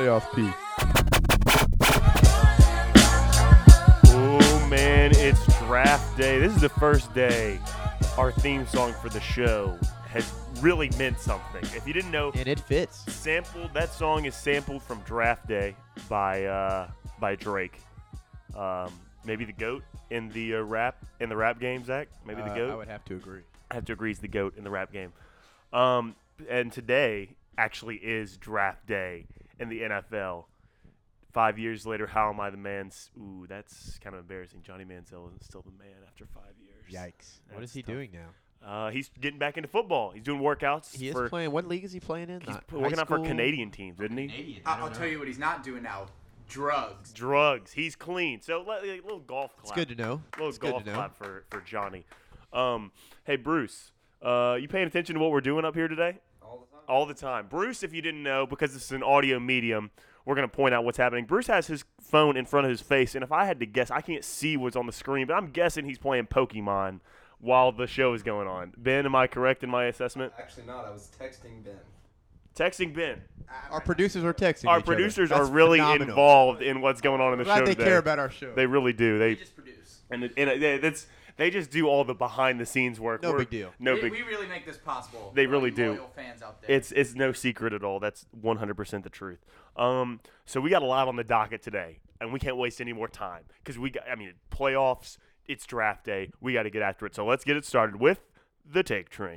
Playoff P. Oh man, it's draft day. This is the first day our theme song for the show has really meant something. If you didn't know, And it fits. sampled that song is sampled from Draft Day by uh, by Drake. Um, maybe the goat in the uh, rap in the rap game, Zach. Maybe the Uh, goat. I would have to agree. I have to agree, he's the goat in the rap game. Um, and today actually is draft day in the NFL. Five years later, how am I the man? S- Ooh, that's kind of embarrassing. Johnny Manziel isn't still the man after five years. Yikes. What That's is he tough. doing now? Uh, he's getting back into football. He's doing workouts. He is for, playing. What league is he playing in? He's Not working high out for? Canadian teams, isn't he? I- I'll tell you what he's not doing now. Drugs. Drugs. He's clean. So let- a little golf clap. It's good to know. little It's good golf to know. clap for, for Johnny. Um, hey Bruce, uh, you paying attention to what we're doing up here today? All the time. All the time. Bruce, if you didn't know, because this is an audio medium, we're gonna point out what's happening. Bruce has his phone in front of his face, and if I had to guess, I can't see what's on the screen, but I'm guessing he's playing Pokemon while the show is going on. Ben, am I correct in my assessment? Actually, not. I was texting Ben. Texting Ben. Our producers are texting. Our each producers That's are really phenomenal. involved in what's going on in the Glad show they today. care about our show. They really do. They We just produce. and, it, and it, that's they just do all the behind the scenes work. No We're- big deal. No we, big. we really make this possible. They for really do. Loyal fans out there. It's it's no secret at all. That's 100% the truth. Um, so we got a lot on the docket today, and we can't waste any more time because we got. I mean, playoffs. It's draft day. We got to get after it. So let's get it started with the take train.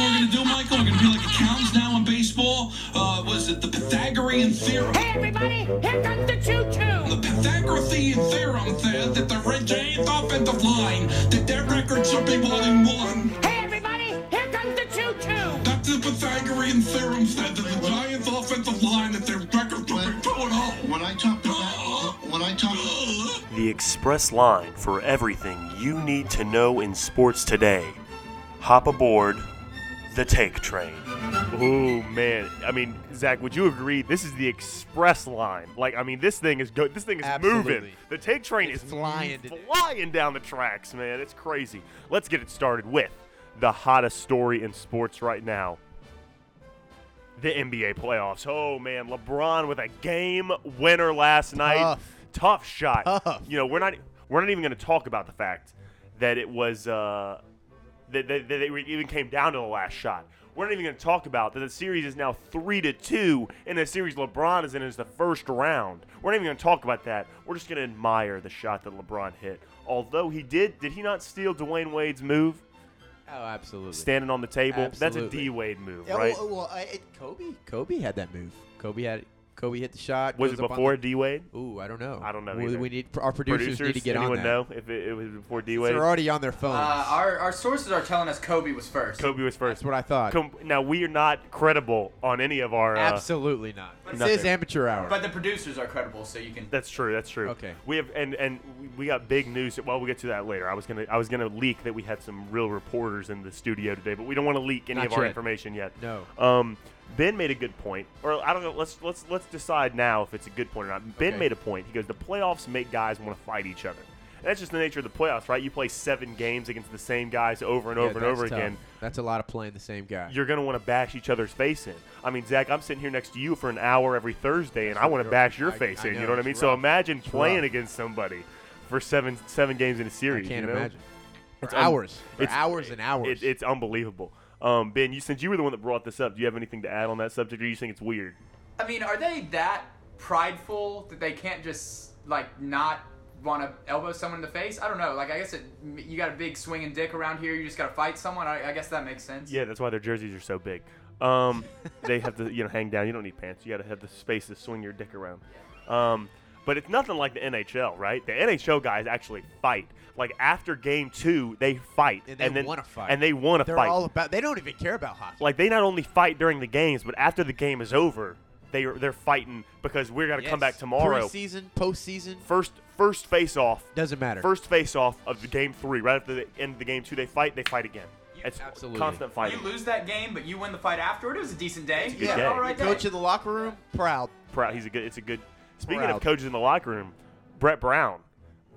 That's what we're gonna do, Michael. We're gonna be like accountants now in baseball. Uh, was it the Pythagorean theorem? Hey everybody, here comes the choo-choo! The Pythagorean theorem says that the Red Giants offensive line, that their record should be one and one. Hey everybody, here comes the choo-choo! That's the Pythagorean theorem said that the Giants offensive line, that their record should be two and. When I talk about when I talk The express line for everything you need to know in sports today. Hop aboard the take train. Oh man, I mean, Zach, would you agree? This is the express line. Like, I mean, this thing is go- This thing is moving. Absolutely. The take train It's is flying flying down the tracks, man. It's crazy. Let's get it started with the hottest story in sports right now. The NBA playoffs. Oh man, LeBron with a game winner last night. Tough. Tough shot. Tough. You know, we're not we're not even going to talk about the fact that it was uh, that, that, that it even came down to the last shot. We're not even going to talk about that the series is now three to two, and the series LeBron is in is the first round. We're not even going to talk about that. We're just going to admire the shot that LeBron hit. Although he did, did he not steal Dwyane Wade's move, Oh, absolutely. standing on the table? Absolutely. That's a Absolutely. Wade move, Yeah, right? well, well, I, it, Kobe. Kobe had that move. Kobe had. Kobe hit the shot. was it goes up on before D Wade? Ooh, I don't know. I don't know We, either. we need our producers, need to get anyone on that. know if it, it was before D So Wade? They're already on their phones. uh, our, our sources are telling us Kobe was first. Kobe was first. That's what I thought. Com- now we are not credible on any of our. Uh, Absolutely not. But This is amateur hour. But the producers are credible, so you can. That's true. That's true. Okay. We have and and we- we got big news. Well, we'll get to that later. I was gonna I was gonna leak that we had some real reporters in the studio today, but we don't want to leak any Not of our information yet. no. Um, Ben made a good point, or I don't know. Let's let's let's decide now if it's a good point or not. Ben Okay. made a point. He goes, the playoffs make guys want to fight each other. And that's just the nature of the playoffs, right? You play seven games against the same guys over and Yeah, over and over tough. again. That's a lot of playing the same guy. You're gonna want to bash each other's face in. I mean, Zach, I'm sitting here next to you for an hour every Thursday, and I want to bash your I- face I in. You know, know what I mean? So imagine It's playing rough. against somebody for seven seven games in a series. You can't you know? imagine. For It's un- hours. For it's- hours and hours. It, it's unbelievable. Um, ben, you since you were the one that brought this up, do you have anything to add on that subject, or you think it's weird? I mean, are they that prideful that they can't just like not want to elbow someone in the face? I don't know. Like, I guess it, you got a big swinging dick around here. You just got to fight someone. I, I guess that makes sense. Yeah, that's why their jerseys are so big. Um, they have to, you know, hang down. You don't need pants. You got to have the space to swing your dick around. Um, but it's nothing like the NHL, right? The NHL guys actually fight. Like after game two, they fight, And they then wanna fight. and they want to They're fight. all about. They don't even care about hockey. like they not only fight during the games, but after the game is over, they are they're fighting because we're gonna come back tomorrow. Preseason, postseason, First first face off, doesn't matter. first face off of the game three. Right after the end of the game two, they fight. They fight again. It's Absolutely. constant fighting. You lose that game, but you win the fight afterward. It was a decent day. a good yeah, day. all right. Coach day. in the locker room, proud. proud. He's a good. It's a good. Speaking of Proud. coaches in the locker room, Brett Brown,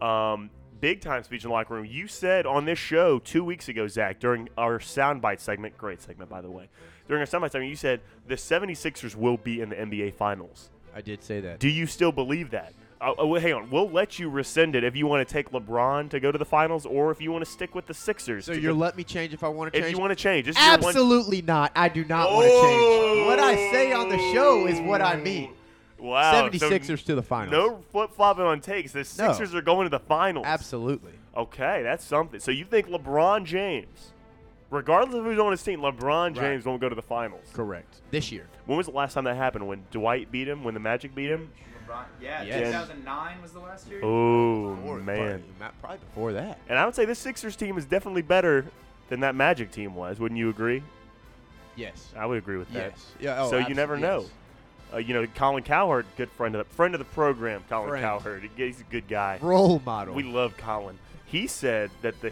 um, big time speech in the locker room. You said on this show two weeks ago, Zach, during our soundbite segment, great segment, by the way, during our soundbite segment, you said the 76ers will be in the NBA Finals. I did say that. Do you still believe that? Uh, oh, hang on. We'll let you rescind it if you want to take LeBron to go to the finals or if you want to stick with the Sixers. so you'll go- let me change if I want to if change? you want to change. Your one- Absolutely not. I do not want to change. What I say on the show is what I mean. Wow. so 76ers to the finals. No flip flopping on takes. The Sixers are going to the finals. Absolutely. Okay, that's something. So you think LeBron James, regardless of who's on his team, LeBron James won't go to the finals? Correct. This year. When was the last time that happened? When Dwight beat him? When the Magic beat him? LeBron, yeah, Yes. 2009 was the last year. Oh man! Probably, not- probably before that. And I would say this Sixers team is definitely better than that Magic team was. Wouldn't you agree? Yes. I would agree with that. Yes. Yeah. Oh, so you never know. yes. Uh, you know, Colin Cowherd, good friend of the friend of the program. Colin Friend. Cowherd, he's a good guy. Role model. We love Colin. He said that the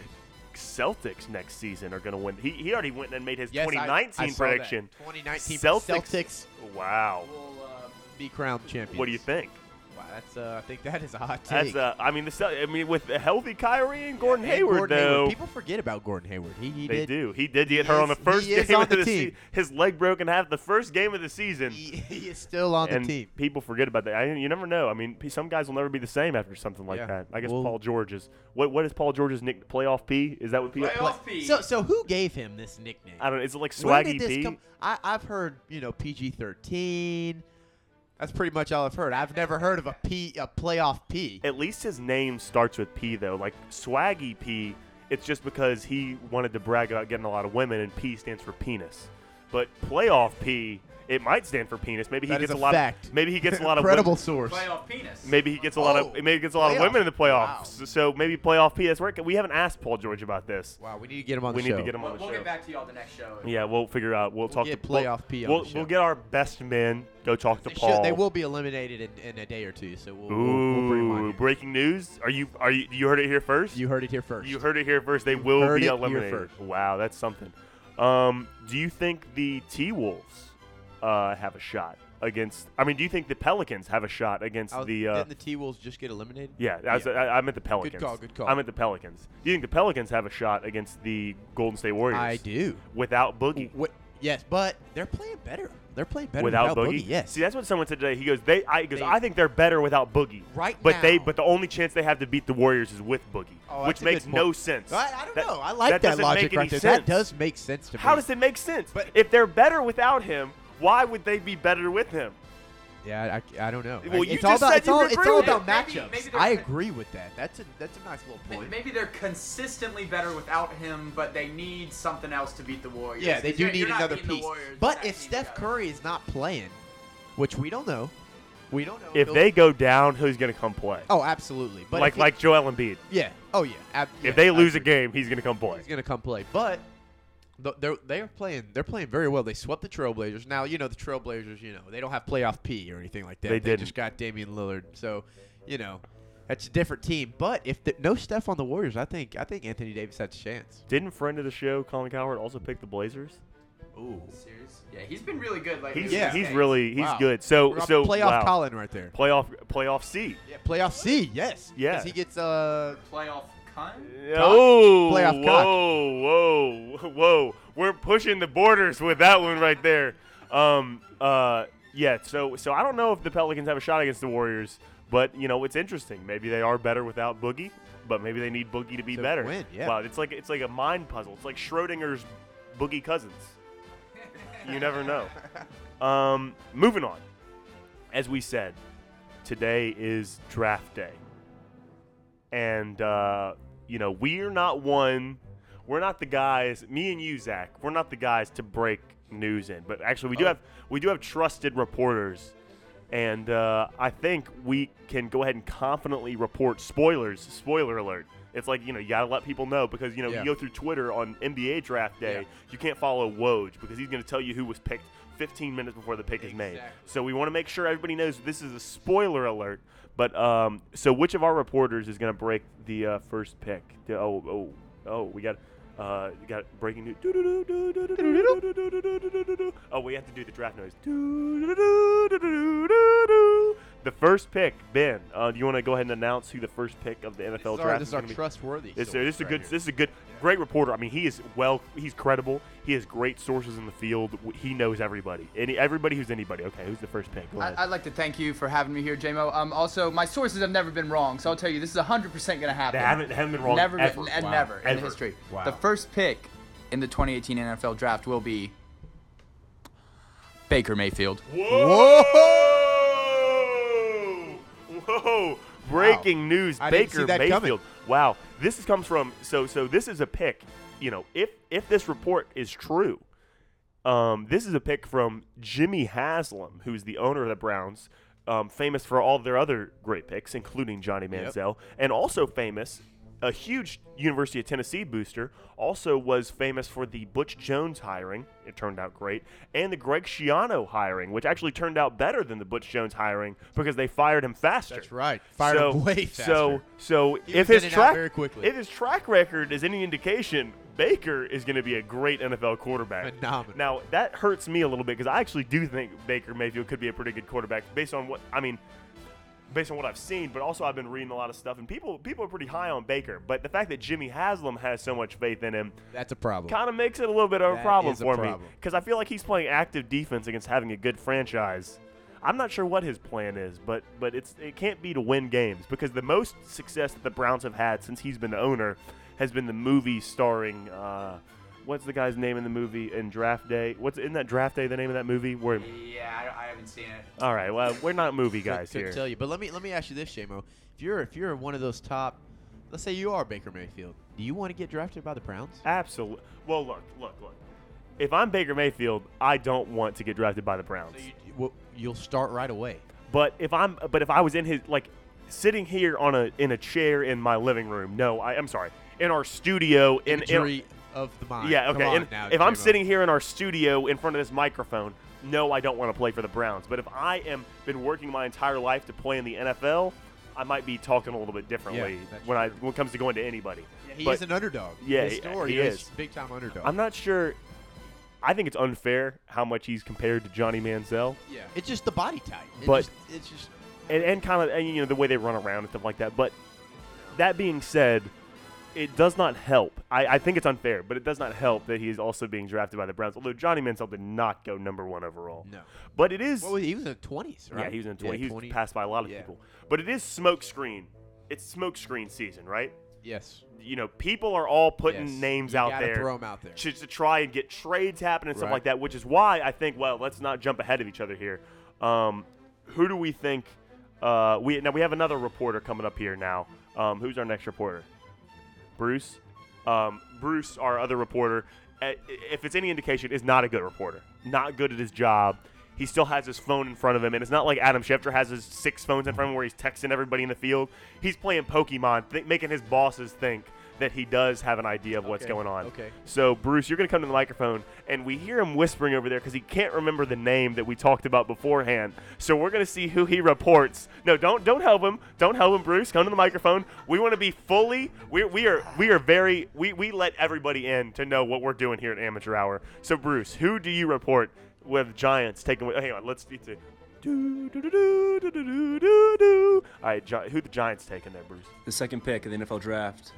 Celtics next season are going to win. He, he already went and made his Yes, 2019 I that. prediction. 2019 Celtics. Celtics Wow. will uh, be crowned champions. What do you think? Wow, that's uh, I think that is a hot take. That's uh, I mean the Cel- I mean with a healthy Kyrie and Gordon And Hayward Gordon though. People forget about Gordon Hayward. He, he they did. do. He did get He hurt on is- the first he is game on of the the, team. season. His leg broke in half the first game of the season. He, he is still on and the team. people forget about that. I, you never know. I mean, p- some guys will never be the same after something like Yeah. that. I guess Well- Paul George is. What what is Paul George's nick? Playoff P? Is that what P? Playoff P. So so who gave him this nickname? I don't. know. Is it like Where Swaggy did this P? come? I, I've heard you know PG thirteen. That's pretty much all I've heard. I've never heard of a P a playoff P. At least his name starts with P though. Like Swaggy P, it's just because he wanted to brag about getting a lot of women, and P stands for penis. But playoff P, it might stand for penis. Maybe he That is gets a a lot fact. of. Maybe he gets a lot of Credible women- source. Playoff penis. Maybe he gets a lot Oh, of maybe he gets a lot of women in the playoffs. Wow. So, so maybe playoff P. That's where it- we haven't asked Paul George about this. Wow, we need to get him on We the need show. to get him We'll, on the we'll show. get back to y'all the next show. Yeah, we'll figure out. We'll, talk get to playoff we'll, P on We'll, the we'll get our best men. Go talk to They, Paul. should, they will be eliminated in, in a day or two, so we'll, we'll, Ooh, we'll bring 'em on here. breaking news! Are you are you you heard it here first? You heard it here first. You heard it here first. They will heard be it here eliminated. first. Wow, that's something. Um, do you think the T Wolves uh, have a shot against? I mean, do you think the Pelicans have a shot against was- the? Uh, didn't the T Wolves just get eliminated? yeah, I, was, I, I meant the Pelicans. Good call, good call. I meant the Pelicans. Do you think the Pelicans have a shot against the Golden State Warriors? I do. Without Boogie. What? Yes, but they're playing better. They're playing better without, without, Boogie? Yes. See, that's what someone said today. He goes, "They, I, goes, They- I think they're better without Boogie. Right but they, but the only chance they have to beat the Warriors is with Boogie, Oh, which makes no sense. I, I don't That- know. I like that, doesn't logic right there. sense. That does make sense to me. How does it make sense? But- if they're better without him, why would they be better with him? Yeah, I, I don't know. Well, you it's all just about said it's you all, agree it's all with about it. Maybe- matchups. maybe they're I agree with that. That's a that's a nice little point. Maybe they're consistently better without him, but they need something else to beat the Warriors. yeah, they do you're- need you're not another beating the piece. Warriors But with if team Steph together. Curry is not playing, which we don't know, we don't know If He'll- they go down, who's going to come play? oh, absolutely. But like if he- like Joel Embiid. yeah, oh yeah. ab- yeah, If they lose a agree. game, he's going to come play. he's gonna come play. But th- they're they're playing they're playing very well. They swept the Trailblazers. Now you know the Trailblazers. You know they don't have playoff P or anything like that. They didn't. just got Damian Lillard. So you know that's a different team. But if the, no Steph on the Warriors, I think I think Anthony Davis has a chance. Didn't friend of the show, Colin Cowherd, also pick the Blazers? Ooh, Serious? Yeah, he's been really good lately. He's Yeah. he's games. really he's Wow. good. So We're so playoff wow. Colin right there. playoff playoff C. Yeah, playoff C. Yes. Yeah. 'Cause he gets uh. playoff cunt. Oh, Playoff cock. whoa, whoa, whoa! We're pushing the borders with that one right there. Um, uh, yeah. So, so I don't know if the Pelicans have a shot against the Warriors, but you know, it's interesting. Maybe they are better without Boogie, but maybe they need Boogie to be To better. win, yeah. Wow, it's like it's like a mind puzzle. It's like Schrodinger's Boogie Cousins. You never know. Um, moving on. As we said, today is draft day and uh, you know we're not one we're not the guys me and you zach we're not the guys to break news in but actually we do Oh. have we do have trusted reporters and uh, i think we can go ahead and confidently report spoilers spoiler alert it's like you know you gotta let people know because you know Yeah. you go through twitter on nba draft day Yeah. you can't follow woj because he's going to tell you who was picked 15 minutes before the pick is made so we want to make sure everybody knows this is a spoiler alert. But um, so which of our reporters is going to break the uh, first pick? The- Oh, oh, oh, we got. Uh, you got breaking news. Oh, we have to do the draft noise. The first pick, Ben. Uh, do you want to go ahead and announce who the first pick of the NFL This is our, draft this is our going to be? trustworthy. This, is a good. This is a good, great reporter. I mean, he is well. He's credible. He has great sources in the field. He knows everybody. Any everybody who's anybody. Okay, who's the first pick? I. I'd like to thank you for having me here, JMO. Um, also, my sources have never been wrong, so I'll tell you this is 100% going to happen. They haven't, they haven't been wrong never ever. been, and Wow. never in Ever. history. Wow. The first pick in the 2018 NFL Draft will be Baker Mayfield. Whoa! Whoa! Breaking news: I didn't Baker see that coming. Wow, this is, comes from so so. This is a pick. You know, if if this report is true, um, this is a pick from Jimmy Haslam, who's the owner of the Browns, um, famous for all their other great picks, including Johnny Yep. Manziel, and also famous. A huge University of Tennessee booster also was famous for the Butch Jones hiring. It turned out great, and the Greg Schiano hiring, which actually turned out better than the Butch Jones hiring because they fired him faster. That's right. Fired so, him way faster. So, so He if his in and out track very quickly. if his track record is any indication, Baker is going to be a great NFL quarterback. Phenomenal. Now that hurts me a little bit because I actually do think Baker Mayfield could be a pretty good quarterback based on what I mean, based on what I've seen. But also I've been reading a lot of stuff, and people people are pretty high on Baker. But the fact that Jimmy Haslam has so much faith in him That's a problem. kind of makes it a little bit of a problem is a for me because I feel like he's playing active defense against having a good franchise. I'm not sure what his plan is, but but it's it can't be to win games because the most success that the Browns have had since he's been the owner has been the movie starring uh, what's the guy's name in the movie in Draft Day? What's in that Draft Day? The name of that movie? Where Yeah, I, I haven't seen it. all right, well we're not movie guys couldn't here. tell you, but let me let me ask you this, Shamo. If you're if you're one of those top, let's say you are Baker Mayfield, do you want to get drafted by the Browns? Absolutely. Well, look, look, look. If I'm Baker Mayfield, I don't want to get drafted by the Browns. So you, well, you'll start right away. But if I'm, but if I was in his, like, sitting here on a in a chair in my living room, no, I, I'm sorry, in our studio, in, in Injury of the mind. yeah, okay. on now, if I'm sitting here in our studio in front of this microphone, no, I don't want to play for the Browns. But if I am been working my entire life to play in the NFL, I might be talking a little bit differently that's when I when it comes to going to anybody. he but- is an underdog. Yeah, His he- story he is is. big time underdog. I'm not sure. I think it's unfair how much he's compared to Johnny Manziel. yeah, it's just the body type. It But- just, it's just and, and kind of and, you know the way they run around and stuff like that. But that being said, it does not help. I, I think it's unfair, but it does not help that he is also being drafted by the Browns. Although Johnny Manziel did not go number one overall. no. But it is. Well, he was in the twenties, right? yeah, he was in 20. Yeah, he was passed by a lot of Yeah. people. But it is smokescreen. It's smokescreen season, right? Yes. You know, people are all putting Yes. names You out there. throw 'em out there. To, to try and get trades happening and stuff like that, which is why I think, well, let's not jump ahead of each other here. Um, who do we think? Uh, we now we have another reporter coming up here now. Um, who's our next reporter? Bruce. Um, Bruce, our other reporter, if it's any indication, is not a good reporter. Not good at his job. He still has his phone in front of him, and it's not like Adam Schefter has his six phones in front of him where he's texting everybody in the field. He's playing Pokemon, th- making his bosses think that he does have an idea of what's okay. going on. Okay. So Bruce, you're going to come to the microphone, and we hear him whispering over there because he can't remember the name that we talked about beforehand. So we're going to see who he reports. No, don't don't help him. Don't help him, Bruce. Come to the microphone. We want to be fully. We we are we are very we we let everybody in to know what we're doing here at Amateur Hour. So Bruce, who do you report with Giants taking? Hang on, let's do. Do Do, do, do, do, do. All right, who the Giants taking there, Bruce? The second pick of the NFL draft,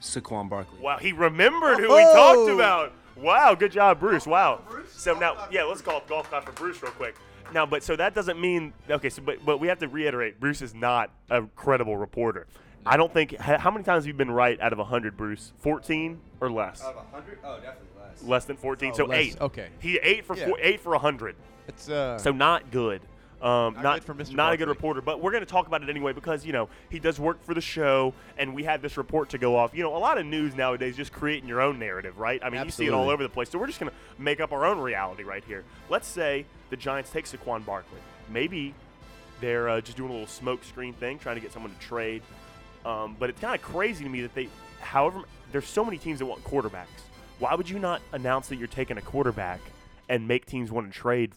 Saquon Barkley. Wow, he remembered who we talked Oh. about. Wow, good job, Bruce. Wow. So now, yeah, let's call golf clap for Bruce real quick. Now, but so that doesn't mean okay. So, but but we have to reiterate, Bruce is not a credible reporter. I don't think. h- How many times have you been right out of hundred, Bruce? Fourteen or less? Out of 100? Oh, definitely less. less than fourteen. Oh, so less- eight. okay. He eight for Yeah. four, eight for hundred. It's uh. So not good. Um, Not not good for Mr. not a good reporter, but we're going to talk about it anyway because you know he does work for the show, and we had this report to go off. You know, a lot of news nowadays just creating your own narrative, right? I mean, you see it all over the place. So we're just going to make up our own reality right here. Let's say the Giants take Saquon Barkley. Maybe they're uh, just doing a little smoke screen thing, trying to get someone to trade. Um, but it's kind of crazy to me that they, however, there's so many teams that want quarterbacks. Why would you not announce that you're taking a quarterback and make teams want to trade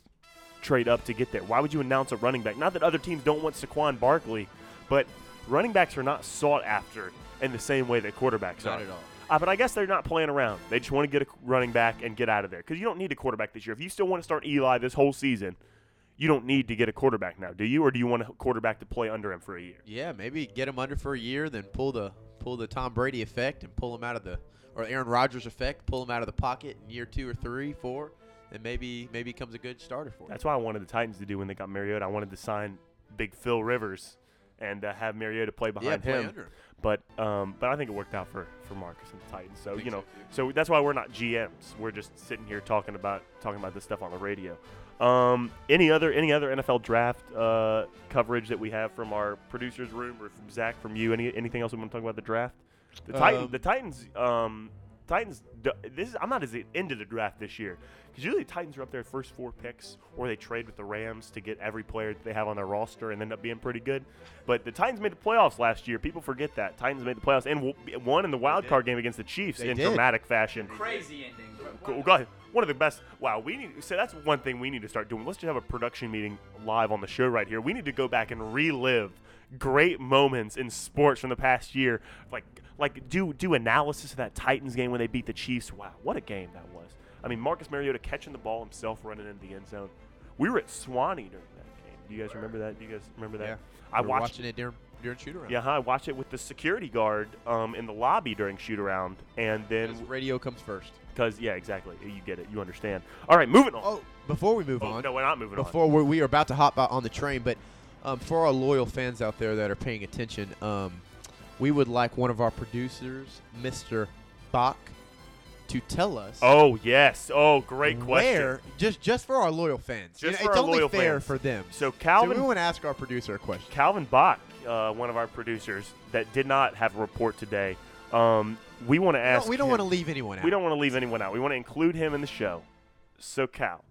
trade up to get there? Why would you announce a running back? Not that other teams don't want Saquon Barkley, but running backs are not sought after in the same way that quarterbacks Not are. at all. Uh, but I guess they're not playing around. They just want to get a running back and get out of there because you don't need a quarterback this year. If you still want to start Eli this whole season, you don't need to get a quarterback now, do you? Or do you want a quarterback to play under him for a year? Yeah, maybe get him under for a year, then pull the pull the Tom Brady effect and pull him out of the or Aaron Rodgers effect, pull him out of the pocket in year two or three, four, and maybe maybe becomes a good starter for him. That's why I wanted the Titans to do when they got Mariota. I wanted to sign Big Phil Rivers and uh, have Mariota play yeah, behind play him. under him. But um, but I think it worked out for, for Marcus and the Titans. So you know, so, so that's why we're not GMs. We're just sitting here talking about talking about this stuff on the radio. Um, any other any other NFL draft uh, coverage that we have from our producers room or from Zach from you? Any anything else we want to talk about the draft? The Titans. Um, the Titans. Um, Titans. This is, I'm not as into the draft this year because usually the Titans are up there first four picks, or they trade with the Rams to get every player that they have on their roster and end up being pretty good. But the Titans made the playoffs last year. People forget that Titans made the playoffs and won in the wild card game against the Chiefs They in did. dramatic fashion. Crazy ending. Cool. Go ahead. One of the best. Wow, we need. So that's one thing we need to start doing. Let's just have a production meeting live on the show right here. We need to go back and relive great moments in sports from the past year. Like, like do do analysis of that Titans game when they beat the Chiefs. Wow, what a game that was. I mean, Marcus Mariota catching the ball himself, running into the end zone. We were at Sewanee during that game. Do you guys remember that? Do you guys remember that? Yeah, I We're watched. watching it during during shoot around. Yeah, huh, I watched it with the security guard um, in the lobby during shoot around, and then Because radio comes first. because yeah, exactly. You get it. You understand. All right, moving on. Oh, before we move Oh, on, no, we're not moving on. before we are about to hop out on the train, but um, for our loyal fans out there that are paying attention, um, we would like one of our producers, Mr. Bach, to tell us Oh yes. Oh, great question. where just just for our loyal fans. You Just know, for it's our only loyal fair fans. for them. So So Calvin we want to ask our producer a question. Calvin Bach, uh, one of our producers that did not have a report today. Um, we want to ask. don't, we don't want to leave anyone out. We don't want to leave anyone out. We want to include him in the show. So Cal,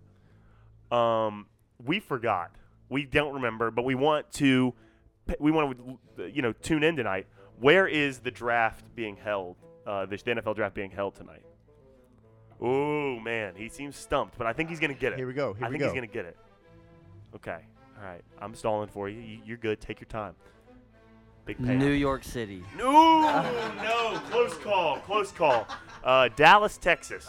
um, we forgot. We don't remember, but we want to. We want to, you know, tune in tonight. Where is the draft being held? Uh, the NFL draft being held tonight. Oh man, he seems stumped, but I think he's gonna get it. Here we go. Here I we think go. he's gonna get it. Okay, all right. I'm stalling for you. you you're good. Take your time. Big payout. New York City. No, no, close call, close call. Uh, Dallas, Texas.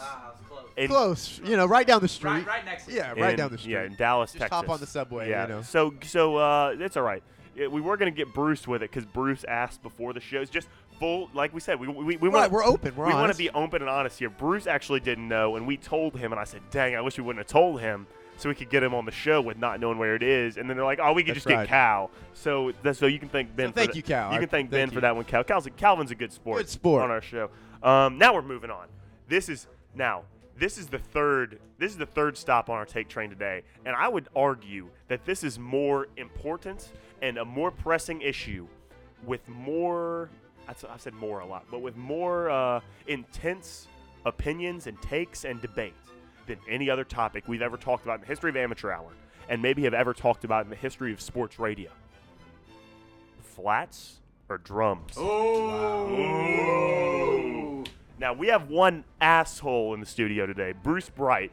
In- Close, you know, right down the street. Right, right next to Yeah, right in- down the street. Yeah, in Dallas, Just Texas. hop on the subway, Yeah. you know. So, so uh, it's all right. Yeah, we were gonna get Bruce with it because Bruce asked before the shows. Just full, like we said, we we, we Right, want we're open. We're we want to be open and honest here. Bruce actually didn't know, and we told him, and I said, "Dang, I wish we wouldn't have told him." So we could get him on the show with not knowing where it is, and then they're like, "Oh, we could That's just right. get Cal." So that's so you can thank Ben. So for thank that. you, Cal. You can thank Ben thank for that one. Cal, Cal's a, Calvin's a good sport. Good sport. on our show. Um, now we're moving on. This is now. This is the third. This is the third stop on our take train today, and I would argue that this is more important and a more pressing issue, with more. I've I've said more a lot, but with more uh, intense opinions and takes and debate than any other topic we've ever talked about in the history of amateur hour, and maybe have ever talked about in the history of sports radio. Flats or drums? Ooh. Now we have one asshole in the studio today, Bruce Bright.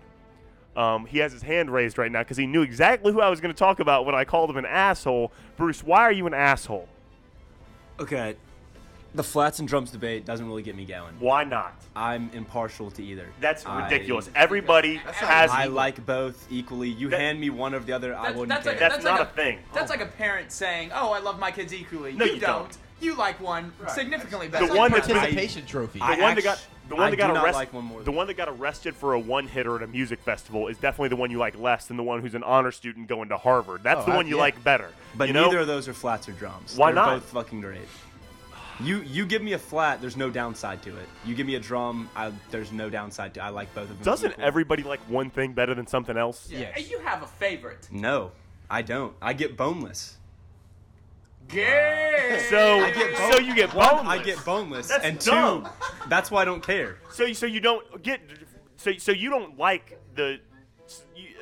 Um, he has his hand raised right now because he knew exactly who I was going to talk about when I called him an asshole. Bruce, why are you an asshole? Okay, the flats and drums debate doesn't really get me going. Why not? I'm impartial to either. That's I- ridiculous. Everybody has. I like both equally. You That- hand me one over the other, I That's- wouldn't that's care. like- That's, That's not like a thing. That's like a parent saying, "Oh, I love my kids equally." No, you, you don't. don't. You like one significantly better. The better. one than that's the other. participation trophy. The I one that got the one that got do arrested. like one more the one that got arrested for a one hitter at a music festival is definitely the one you like less than the one who's an honor student going to Harvard. That's Oh, the I- one you yeah. like better. But you know? neither of those are flats or drums. Why They're not? both fucking great. You you give me a flat, there's no downside to it. You give me a drum, I, there's no downside to. It. I like both of them. Doesn't equal. everybody like one thing better than something else? Yeah. You have a favorite. No, I don't. I get boneless. Gay. So I get so you get One, boneless. I get boneless, That's and two, dumb. that's why I don't care. So so you don't get so so you don't like the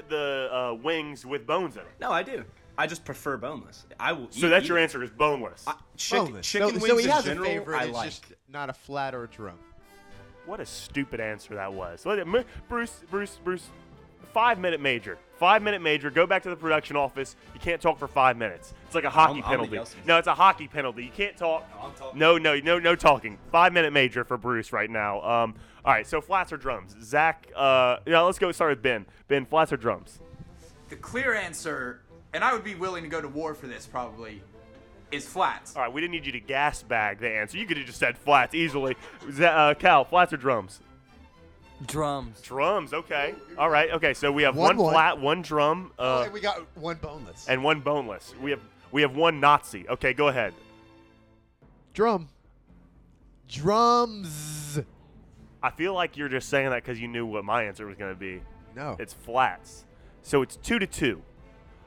the uh, wings with bones in it. No, I do. I just prefer boneless. I will. So eat that's your answer is boneless. I, chicken, Boneless. chicken so, wings so he in has general, a favorite. I it's like. just not a flat or a drum. What a stupid answer that was. Look at- Bruce, Bruce, Bruce, five minute major. Five minute major. Go back to the production office. You can't talk for five minutes. It's like a hockey I'll- I'll penalty. yell some- No, it's a hockey penalty. You can't talk. I'm talking. No, no, no, no talking. Five minute major for Bruce right now. Um, all right, so flats or drums? Zach, uh, yeah, let's go start with Ben. Ben, flats or drums? the clear answer, and I would be willing to go to war for this probably, is flats. All right, we didn't need you to gas bag the answer. You could have just said flats easily. Uh, Cal, flats or drums? Drums. Drums. Okay. All right. Okay. So we have One one, one. flat, one drum, uh, and we got one boneless. and one boneless. We have we have one Nazi. Okay, go ahead. Drum. Drums. I feel like you're just saying that because you knew what my answer was going to be. No. It's flats. So it's two to two.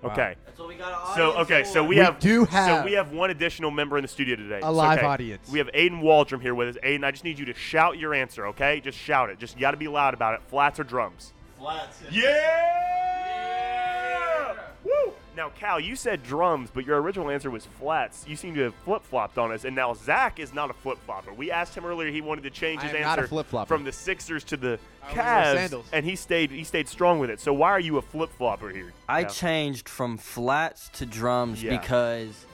Wow. Okay. That's what we got. So okay, so we, We have do so we have one additional member in the studio today. a live okay, audience. We have Aiden Waldrum here with us. Aiden, I just need you to shout your answer, okay? Just shout it. Just you got to be loud about it. Flats or drums? Flats. Yeah! Woo! Now, Cal, you said drums, but your original answer was flats. You seem to have flip flopped on us, and now Zach is not a flip flopper. We asked him earlier; he wanted to change his am not a answer from the Sixers to the I Cavs, and he stayed he stayed strong with it. So why are you a flip flopper here? I Cal? changed from flats to drums Yeah. because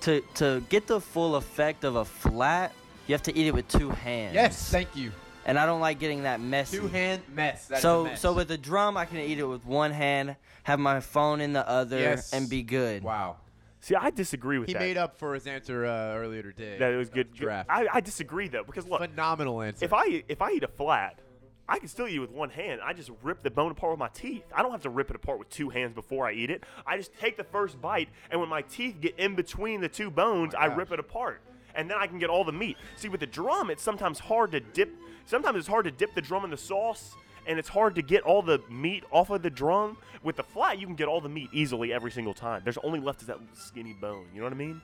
to to get the full effect of a flat, you have to eat it with two hands. Yes, thank you. And I don't like getting that messy. Two hand mess. That's so a mess. so with a drum, I can eat it with one hand, have my phone in the other, Yes. and be good. wow. See, I disagree with you. He that. made up for his answer uh, earlier today. that it was good. Draft. I, I disagree though because look, Phenomenal answer. if I if I eat a flat, I can still eat it with one hand. I just rip the bone apart with my teeth. I don't have to rip it apart with two hands before I eat it. I just take the first bite, and when my teeth get in between the two bones, Oh I gosh. rip it apart, and then I can get all the meat. See, with the drum, it's sometimes hard to dip. Sometimes it's hard to dip the drum in the sauce, and it's hard to get all the meat off of the drum. With the flat, you can get all the meat easily every single time. There's only left is that skinny bone. You know what I mean?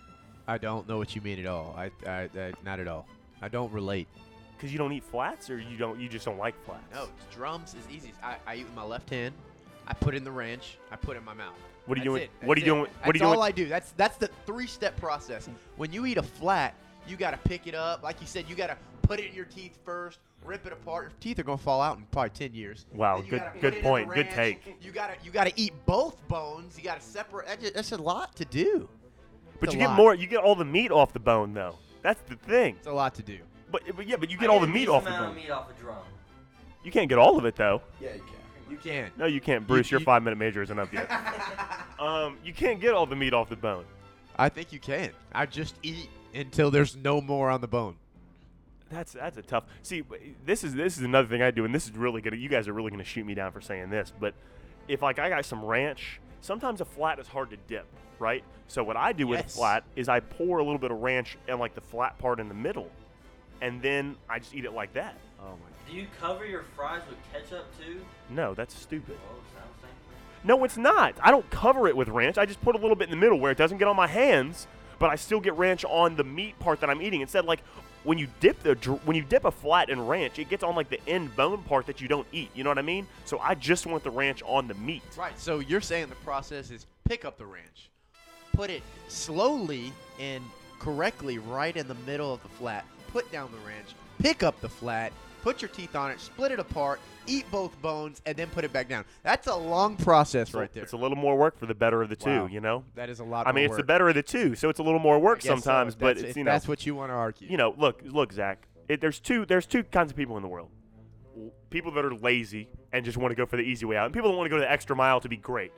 I don't know what you mean at all. I, I, I not at all. I don't relate. Because you don't eat flats, or you don't. You just don't like flats. No, drums is easy. I, I eat with my left hand. I put in the ranch. I put it in my mouth. What are you That's doing? it. What are you That's doing? it. What are That's you doing? all I do. That's that's the three-step process. When you eat a flat, you got to pick it up. Like you said, you got to put it in your teeth first, rip it apart. Your teeth are gonna fall out in probably ten years. Wow, good- good it in the point, good take. You gotta you gotta eat both bones. You gotta separate. That's, a lot to do. But It's you get lot. more. You get all the meat off the bone, though. That's the thing. It's a lot to do. But, but yeah, but you get all the meat off the bone. Of meat off a drum. You can't get all of it though. Yeah, you can. You can. No, you can't, Bruce. You- your you- five minute major isn't up yet. um, you can't get all the meat off the bone. I think you can. I just eat until there's no more on the bone. That's that's a tough. See, eh, this is this is another thing I do, and this is really gonna. You guys are really gonna shoot me down for saying this, but if like I got some ranch, sometimes a flat is hard to dip, right? So what I do with a flat is I pour a little bit of ranch and like the flat part in the middle, and then I just eat it like that. Oh my. God. Do you cover your fries with ketchup too? No, that's stupid. Oh, sounds. No, it's not. I don't cover it with ranch. I just put a little bit in the middle where it doesn't get on my hands, but I still get ranch on the meat part that I'm eating. Instead, like when you dip the when you dip a flat in ranch, it gets on like the end bone part that you don't eat. You know what I mean? So I just want the ranch on the meat. Right. So you're saying the process is pick up the ranch, put it slowly and correctly right in the middle of the flat, put down the ranch, pick up the flat, put your teeth on it, split it apart, eat both bones, and then put it back down. That's a long process right there. It's a little more work for the better of the two. Wow. You know. that is a lot. I mean, it's the better of the two, so it's a little more work guess so, sometimes. but it's you know, that's what you want to argue. you know, look, look, Zach. It, there's two. There's two kinds of people in the world. People that are lazy and just want to go for the easy way out, and people that want to go the extra mile to be great.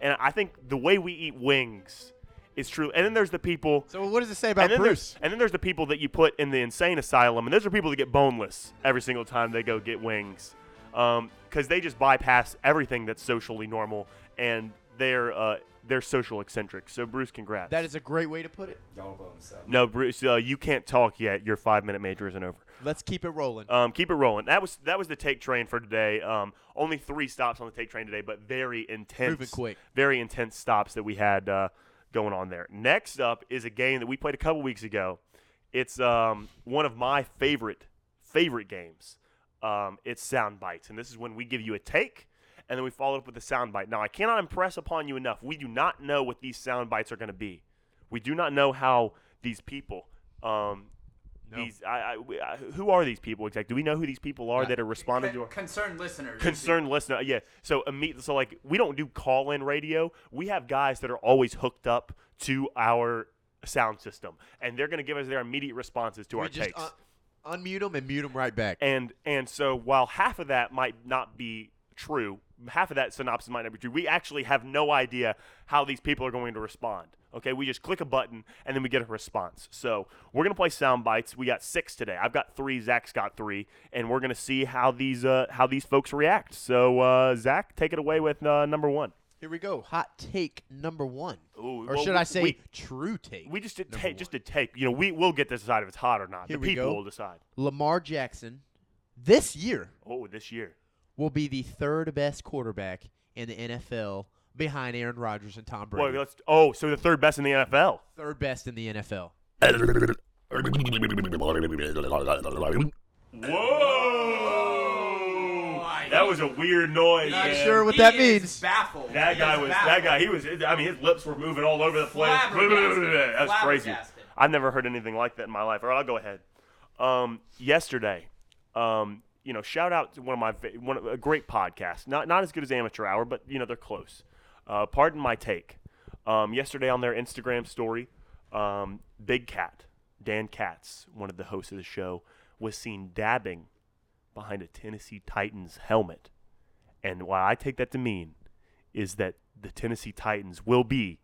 And I think the way we eat wings is true. And then there's the people. So what does it say about and Bruce? And then there's the people that you put in the insane asylum, and those are people that get boneless every single time they go get wings, because they just bypass everything that's socially normal, and they're uh, they're social eccentric. So Bruce, congrats. That is a great way to put it. Y'all vote seven. no, Bruce, uh, you can't talk yet. Your five minute major isn't over. Let's keep it rolling. Um, keep it rolling. That was that was the take train for today. Um, only three stops on the take train today, but very intense, Moving quick. very intense stops that we had uh, going on there. Next up is a game that we played a couple weeks ago. It's um, one of my favorite favorite games. Um, it's sound bites, and this is when we give you a take, and then we follow up with a sound bite. Now, I cannot impress upon you enough. We do not know what these sound bites are going to be. We do not know how these people. Um, No. These, I, I, I, who are these people exactly? Do we know who these people are Yeah. that are responding Con- to our concerned listeners. concerned listener? Yeah. So immediately, so like we don't do call-in radio. We have guys that are always hooked up to our sound system, and they're going to give us their immediate responses to we our just takes. un- unmute them and mute them right back. and and so while half of that might not be true, half of that synopsis might not be true. We actually have no idea how these people are going to respond. Okay, we just click a button and then we get a response. So we're gonna play sound bites. We got six today. I've got three. Zach's got three, and we're gonna see how these uh, how these folks react. So uh, Zach, take it away with uh, number one. Here we go. Hot take number one. Ooh, or well, should I say we- true take? We just did take just did take. You know, we will get to decide if it's hot or not. Here the people go. will decide. Lamar Jackson this year Oh, this year. Will be the third best quarterback in the NFL behind Aaron Rodgers and Tom Well, Brady. let's. Oh, so the third best in the NFL. third best in the NFL. Whoa! That was a weird noise. Not man. sure what He that is means. Baffled. That He guy is was. baffled. That guy. He was. I mean, his lips were moving all over the place. Flabbergasted. That's crazy. Flabbergasted. I've never heard anything like that in my life. All right, I'll go ahead. Um, yesterday, um, you know, shout out to one of my one of- a great podcast. Not not as good as Amateur Hour, but you know they're close. Uh, pardon my take. Um, yesterday on their Instagram story, um, Big Cat Dan Katz, one of the hosts of the show, was seen dabbing behind a Tennessee Titans helmet. And what I take that to mean is that the Tennessee Titans will be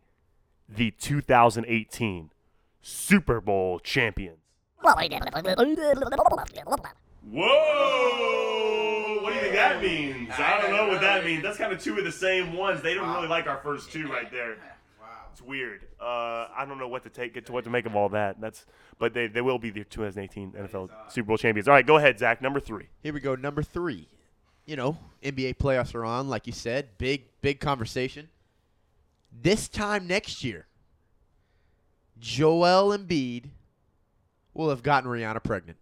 the 2018 Super Bowl champions. Whoa! What do you think that means? I don't know what that means. That's kind of two of the same ones. They don't really like our first two right there. Wow. It's weird. Uh, I don't know what to take get to what to make of all that. That's but they, they will be the 2018 NFL Super Bowl champions. All right, go ahead, Zach. Number three. Here we go. Number three. You know, NBA playoffs are on, like you said. Big, big conversation. This time next year, Joel Embiid will have gotten Rihanna pregnant.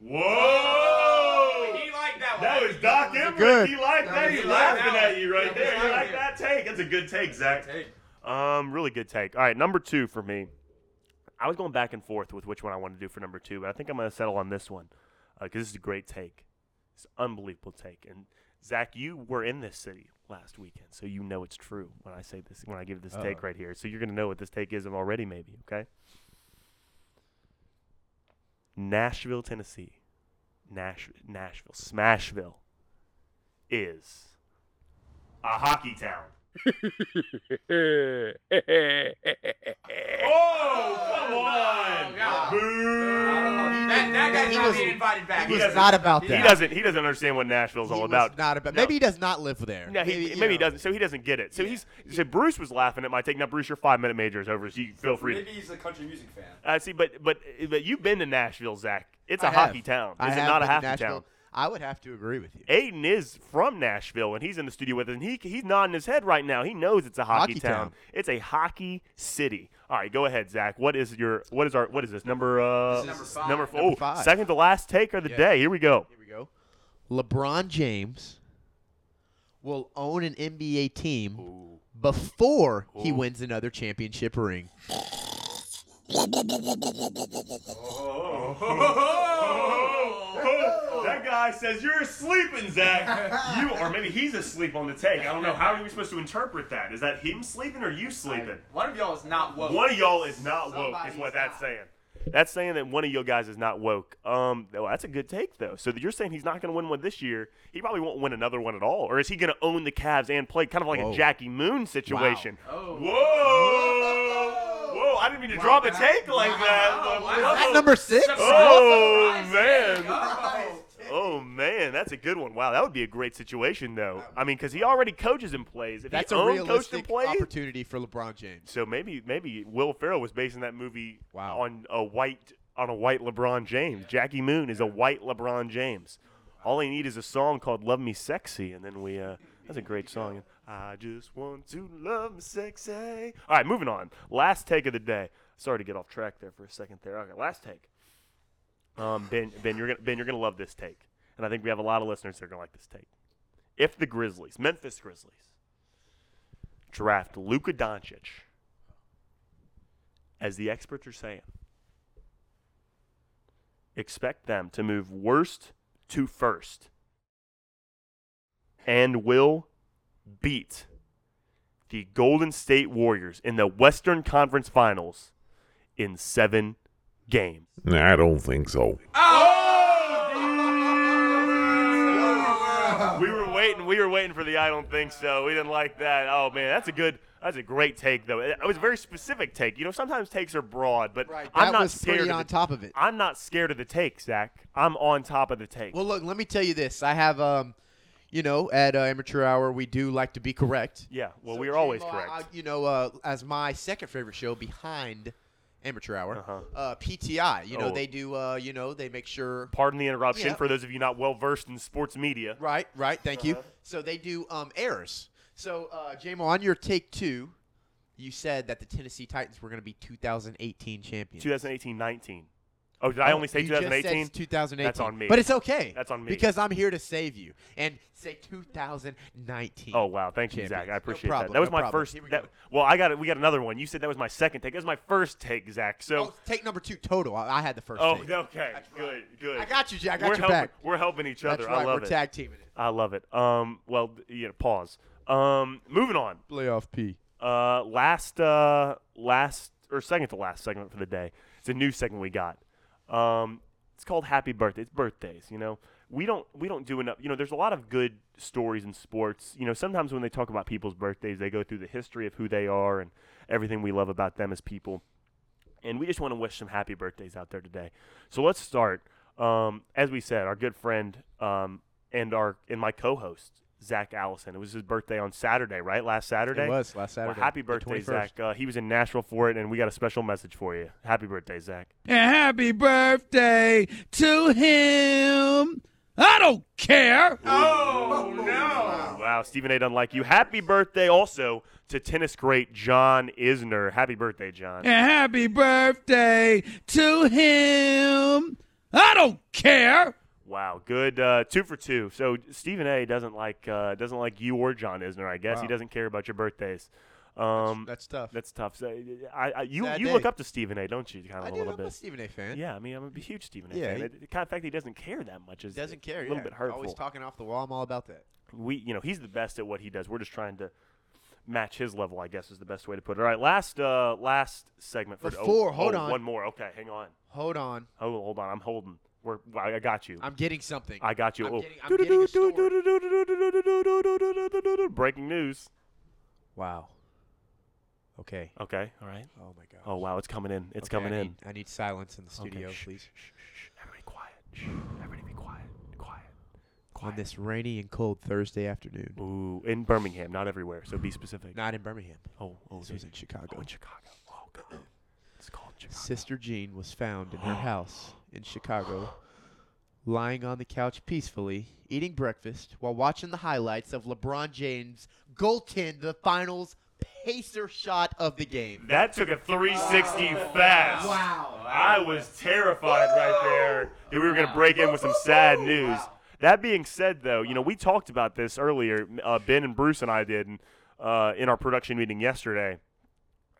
Whoa! He liked that one. That was Doc Emmerich. good. He liked that. He's laughing that at you right one. there. He You liked like that take? That's a good take, Zach. Um, really good take. All right, number two for me. I was going back and forth with which one I want to do for number two, but I think I'm going to settle on this one because this is a great take. It's an unbelievable take. And Zach, you were in this city last weekend, so you know it's true when I say this when I give this take right here. So you're going to know what this take is already, maybe. Okay. Nashville, Tennessee. Nash- Nashville, Smashville is a hockey town. oh, come on! Oh, God. Boo! That, that guy's He not was- being invited back. He was doesn't- not about He doesn't. He doesn't understand what Nashville's He all about. Not about. No. Maybe he does not live there. No, he, maybe, you he doesn't. So he doesn't get it. So he's. So Bruce was laughing at my take. Now, Bruce, your five minute major is over. So you feel free. Maybe he's a country music fan. Uh, see, but but but you've been to Nashville, Zach. It's a I have. hockey town. I Is it have not a been to hockey town? I would have to agree with you. Aiden is from Nashville, and he's in the studio with us, and he he's nodding his head right now. He knows it's a hockey, Hockey town. town. It's a hockey city. All right, go ahead, Zach. What is your what is our what is this number? Uh, This is number five. Number, Number oh, five. second to last take of the Yeah. day. Here we go. Here we go. LeBron James will own an NBA team before he wins another championship ring. that guy says you're sleeping, Zach. You or maybe he's asleep on the take. I don't know. How are we supposed to interpret that? Is that him sleeping or you sleeping? One of y'all is not woke. One of y'all is not woke, is what that's not. saying. That's saying that one of you guys is not woke. Um, well, that's a good take though. So you're saying he's not going to win one this year. He probably won't win another one at all, or is he going to own the Cavs and play kind of like Whoa. a Jackie Moon situation? Oh. Whoa! Whoa! I didn't mean to drop a take like that. Wow, but- wow. At number six? Oh Surprise man! Oh. Man, that's a good one. Wow, that would be a great situation though. I mean, because he already coaches and plays. If That's he a owned, coached, and realistic played, opportunity for LeBron James. so maybe maybe Will Ferrell was basing that movie Wow. on a white on a white LeBron James. Jackie Moon is a white LeBron James. All they need is a song called "Love Me Sexy," and then we uh, that's a great song. I just want to love me sexy. All right, moving on. Last take of the day. Sorry to get off track there for a second there. Okay, last take. Um, Ben, Ben, you're gonna Ben, you're gonna love this take, and I think we have a lot of listeners that are gonna like this take. If the Grizzlies, Memphis Grizzlies, draft Luka Doncic, as the experts are saying, expect them to move worst to first, and will beat the Golden State Warriors in the Western Conference Finals in seven games. I don't think so. We were waiting. We were waiting for the. I don't think so. We didn't like that. Oh man, that's a good. That's a great take though. It, it was a very specific take. You know, sometimes takes are broad, but Right, I'm not was scared pretty of on the, top of it. I'm not scared of the take, Zach. I'm on top of the take. Well, look, let me tell you this. I have, um, you know, at uh, Amateur Hour, we do like to be correct. yeah. Well, So, we are always correct. I- you know, uh, as my second favorite show behind Amateur Hour, Uh-huh. uh, PTI. You know, Oh. they do. Uh, you know, they make sure. Pardon the interruption Yeah. for those of you not well versed in sports media. Right, right. Thank you. Uh-huh. So they do um, errors. So, uh, JMO, on your take two, you said that the Tennessee Titans were going to be 2018 champions. 2018-19. Oh, did I only say You just said 2018? 2018. That's on me. But it's okay. That's on me. Because I'm here to save you. And say 2019. Oh wow, thank you, Zach. champions. I No appreciate problem, that. That was no my problem. first. Here we that- go. well, I got it. We got another one. You said that was my second take. That was my first take, Zach. So. Oh, take number two total. I, I had the first. Oh, take. okay. Good, good. I got you, Jack. I got we're your helping, back. We're helping each That's other. right. I love We're it. tag teaming it. I love it. Um, well, you know, pause. Um, moving on. Playoff P. Uh, last, uh, last or second to last segment for the day. It's a new segment we got. Um, it's called Happy Birthday. It's birthdays. You know, we don't we don't do enough. You know, there's a lot of good stories in sports. You know, sometimes when they talk about people's birthdays, they go through the history of who they are and everything we love about them as people. And we just want to wish some happy birthdays out there today. So let's start. Um, as we said, our good friend um, and our and my co-host Zach Allison. It was his birthday on Saturday, right? Last Saturday. It was last Well, Saturday. happy birthday, Zach. Uh, he was in Nashville for it, and we got a special message for you. Happy birthday, Zach. And happy birthday to him. I don't care. Oh, no. Wow, Stephen A. doesn't like you. Happy birthday also to tennis great John Isner. Happy birthday, John. And happy birthday to him. I don't care. Wow, good uh, two for two. So Stephen A. doesn't like uh, doesn't like you or John Isner. I guess he doesn't care about your birthdays. Um, That's tough. that's tough. So, I, I, you Sad you day. look up to Stephen A. Don't you? Kind I of a do. little I'm a bit. Stephen A. fan. Yeah, I mean, I'm a huge Stephen A. Yeah, fan. he- It- the kind of fact that he doesn't care that much is Doesn't care. A little yeah. bit hurtful. Always talking off the wall. I'm all about that. we you know he's the best at what he does. We're just trying to match his level. I guess is the best way to put it. All right, last uh last segment for Before, oh, hold oh, on. one more. Okay, hang on. Hold on. Hold hold on. I'm holding. We're I I got you. I'm getting something. I got you. I'm Oh. getting- I'm getting a story. Breaking news. Wow. Okay. Okay. All right. Oh my god. Oh wow, it's coming in. It's Okay, coming I in. Need, I need silence in the studio, shh, please. shh, shh, shh. Everybody quiet. Shh. Everybody be quiet. Quiet. On Quiet. this rainy and cold Thursday afternoon. Ooh, in Birmingham, not everywhere. So be specific. Not in Birmingham. Oh, oh, This was in Chicago. Oh, in Chicago. Oh, good. It's called Chicago. Sister Jean was found in her house in Chicago, lying on the couch peacefully, eating breakfast while watching the highlights of LeBron James goaltend the finals pacer shot of the game. That took a 360 fast. Wow. I was terrified right there that we were going to break in with some sad news. That being said, though, you know, we talked about this earlier. Uh, ben and Bruce and I did uh, in our production meeting yesterday.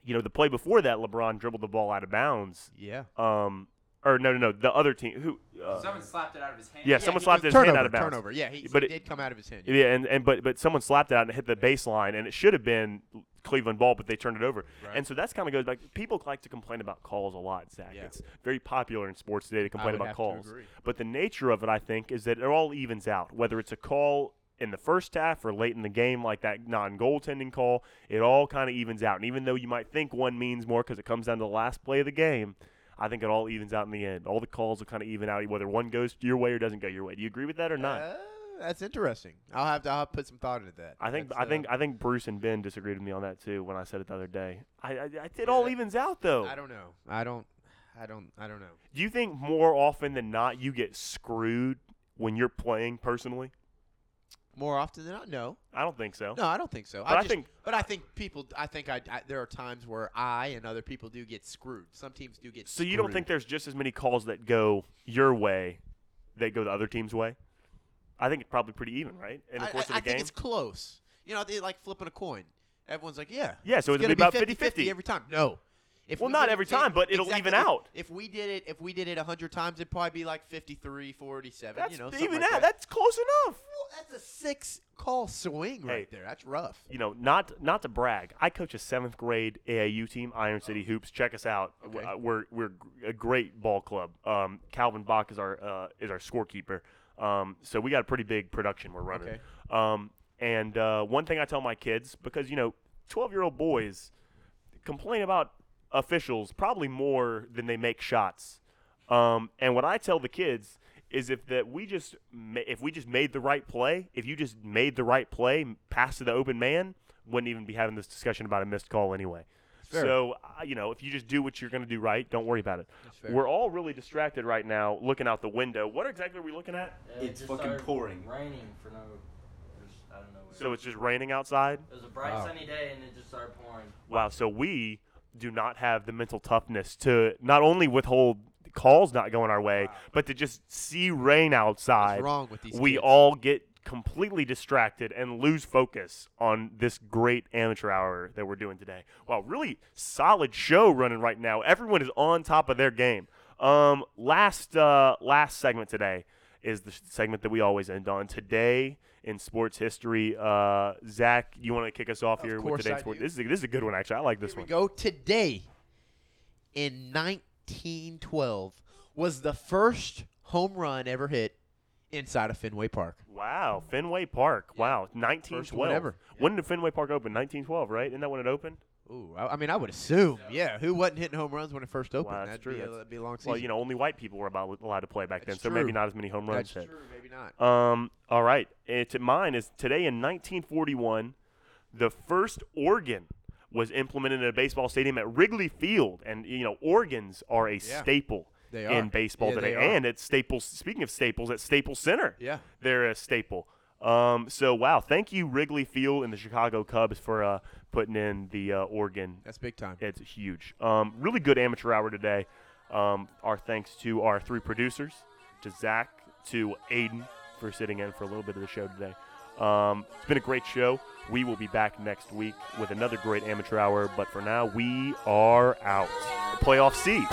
You know, the play before that, LeBron dribbled the ball out of bounds. Yeah. Um, or no, no, no, the other team who. Uh, Someone slapped it out of his hand. Yeah, someone slapped his turnover, hand out of bounds. Turnover. Yeah, he, But he it- did come out of his hand. Yeah, and, and but but someone slapped it out and hit the baseline, and it should have been Cleveland ball, but they turned it over. Right. And so that's kind of goes like people like to complain about calls a lot, Zach. Yeah. It's very popular in sports today to complain would about have to calls. agree. But the nature of it, I think, is that it all evens out. Whether it's a call in the first half or late in the game, like that non-goaltending call, it all kind of evens out. And even though you might think one means more because it comes down to the last play of the game. I think it all evens out in the end. All the calls will kind of even out, whether one goes your way or doesn't go your way. Do you agree with that or not? Uh, that's interesting. I'll have to I'll put some thought into that. I think That's, I uh, think I think Bruce and Ben disagreed with me on that too when I said it the other day. I, I, I it all evens out though. I don't know. I don't. I don't. I don't know. Do you think more often than not you get screwed when you're playing personally? More often than not, no. I don't think so. No, I don't think so. But I just, think- but I think people. I think I, I. There are times where I and other people do get screwed. Some teams do get. Screwed. So you don't think there's just as many calls that go your way that go the other team's way? I think it's probably pretty even, right? In the I, course I, I of the think game. it's close. You know, they like flipping a coin. Everyone's like, yeah. Yeah, so it's it'll be gonna about 50-50 50-50. every time. No. If Well, we not every time, but it'll even out. If we did it, if we did it hundred times, it'd probably be like 53, 47. That's you know, even like that. that. That's close enough. Well, that's a six call swing right Hey. there. That's rough. you know, not not to brag, I coach a seventh grade AAU team, Iron City Hoops. Check us out. Okay. Uh, We're we're a great ball club. Um, Calvin Bach is our uh, is our scorekeeper. Um, so we got a pretty big production we're running. Okay. Um, and uh, one thing I tell my kids because you know, 12 year old boys complain about officials probably more than they make shots. Um, and what I tell the kids is if that we just ma- if we just made the right play, if you just made the right play, pass to the open man, wouldn't even be having this discussion about a missed call anyway. Fair. So uh, you know, if you just do what you're going to do right, don't worry about it. We're all really distracted right now, looking out the window. What exactly are we looking at? It's fucking pouring. Raining for no. Just, I don't know. So it's just raining outside. it was a bright Wow. sunny day and it just started pouring. Wow. So we do not have the mental toughness to not only withhold calls not going our way, but to just see rain outside. What's wrong with these we kids? all get completely distracted and lose focus on this great amateur hour that we're doing today. Wow, really solid show running right now. Everyone is on top of their game. Um, last uh, last segment today is the segment that we always end on. Today in sports history, uh, Zach, you want to kick us off Of here with today's sport? This is a, this is a good one actually. I like this Here we one. go. Today, in 1912, was the first home run ever hit inside of Fenway Park. Wow, Fenway Park. Wow, First one 1912. ever. When did Fenway Park open? 1912, right? Isn't that when it opened? Ooh, I, I mean, I would assume, yeah. Who wasn't hitting home runs when it first opened? Wow, that's that'd true. Be a, That's- that'd be a long season. Well, you know, only white people were about allowed to play back then, That's so maybe true. not as many home runs that's hit. true. Maybe not. Um, all right. It's mine is today in 1941, the first organ was implemented in a baseball stadium at Wrigley Field, and you know organs are a Yeah. staple They in baseball Yeah, today, they are. and at Staples. Speaking of Staples, at Staples Center, Yeah. they're a staple. Um, so wow, thank you Wrigley Field and the Chicago Cubs for uh, putting in the uh, organ That's big time. it's huge. Um, really good amateur hour today. Um, our thanks to our three producers, to Zach, to Aiden for sitting in for a little bit of the show today. Um, it's been a great show. We will be back next week with another great amateur hour. But for now, we are out. Playoff C.